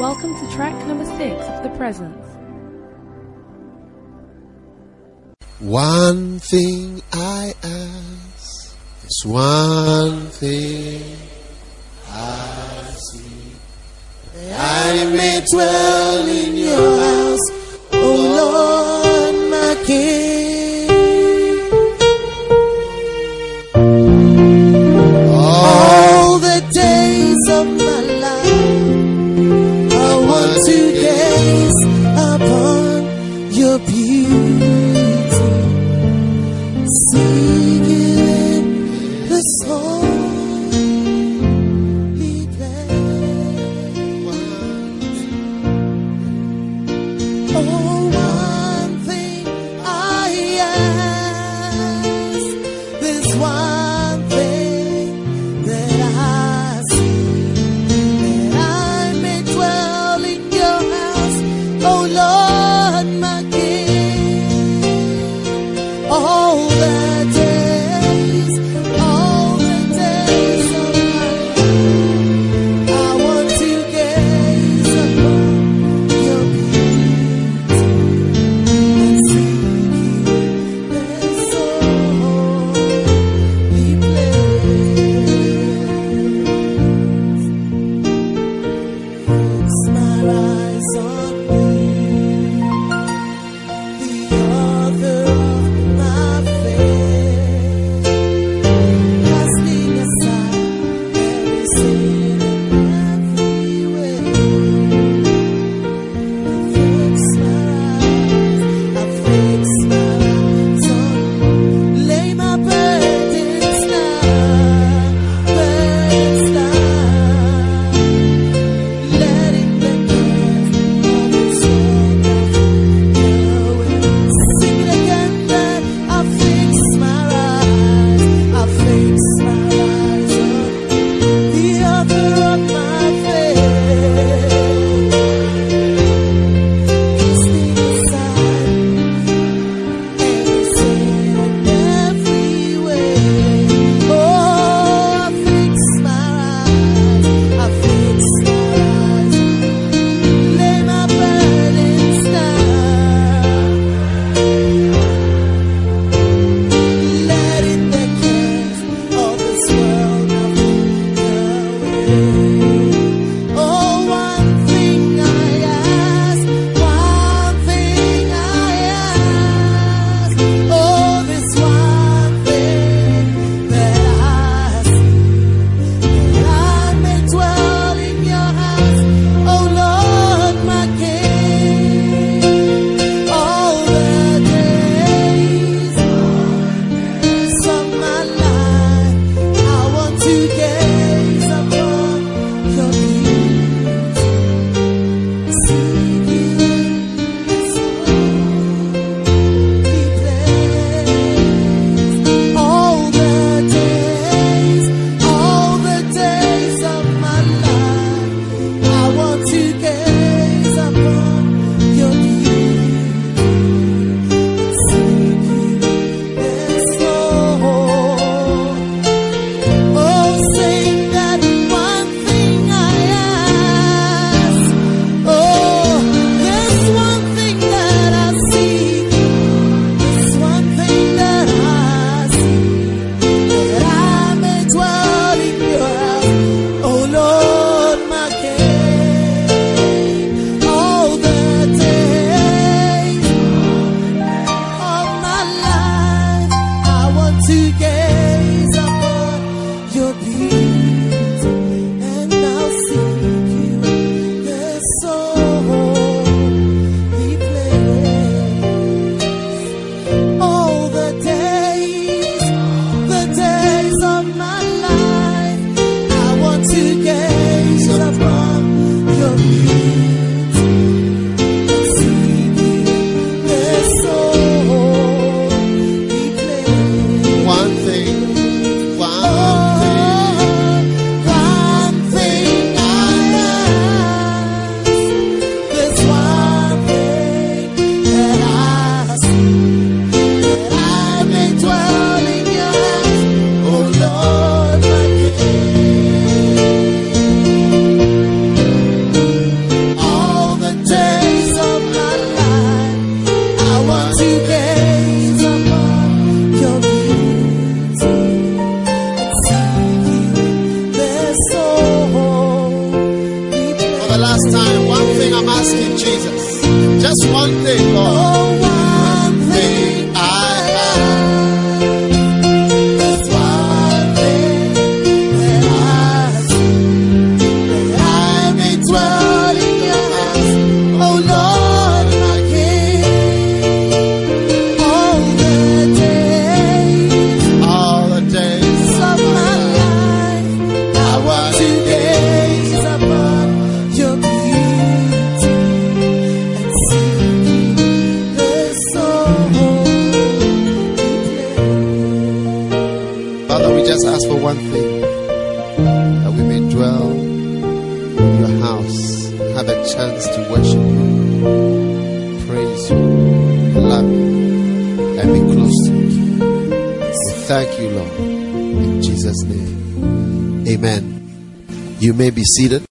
Welcome to track number six of The Presence. One thing I ask is one thing I see. I may dwell in your Deus. time, one thing I'm asking Jesus. Just one thing, Lord. Just ask for one thing that we may dwell in your house, have a chance to worship you, praise you, love you, and be close to you. Thank you, Lord, in Jesus' name. Amen. You may be seated.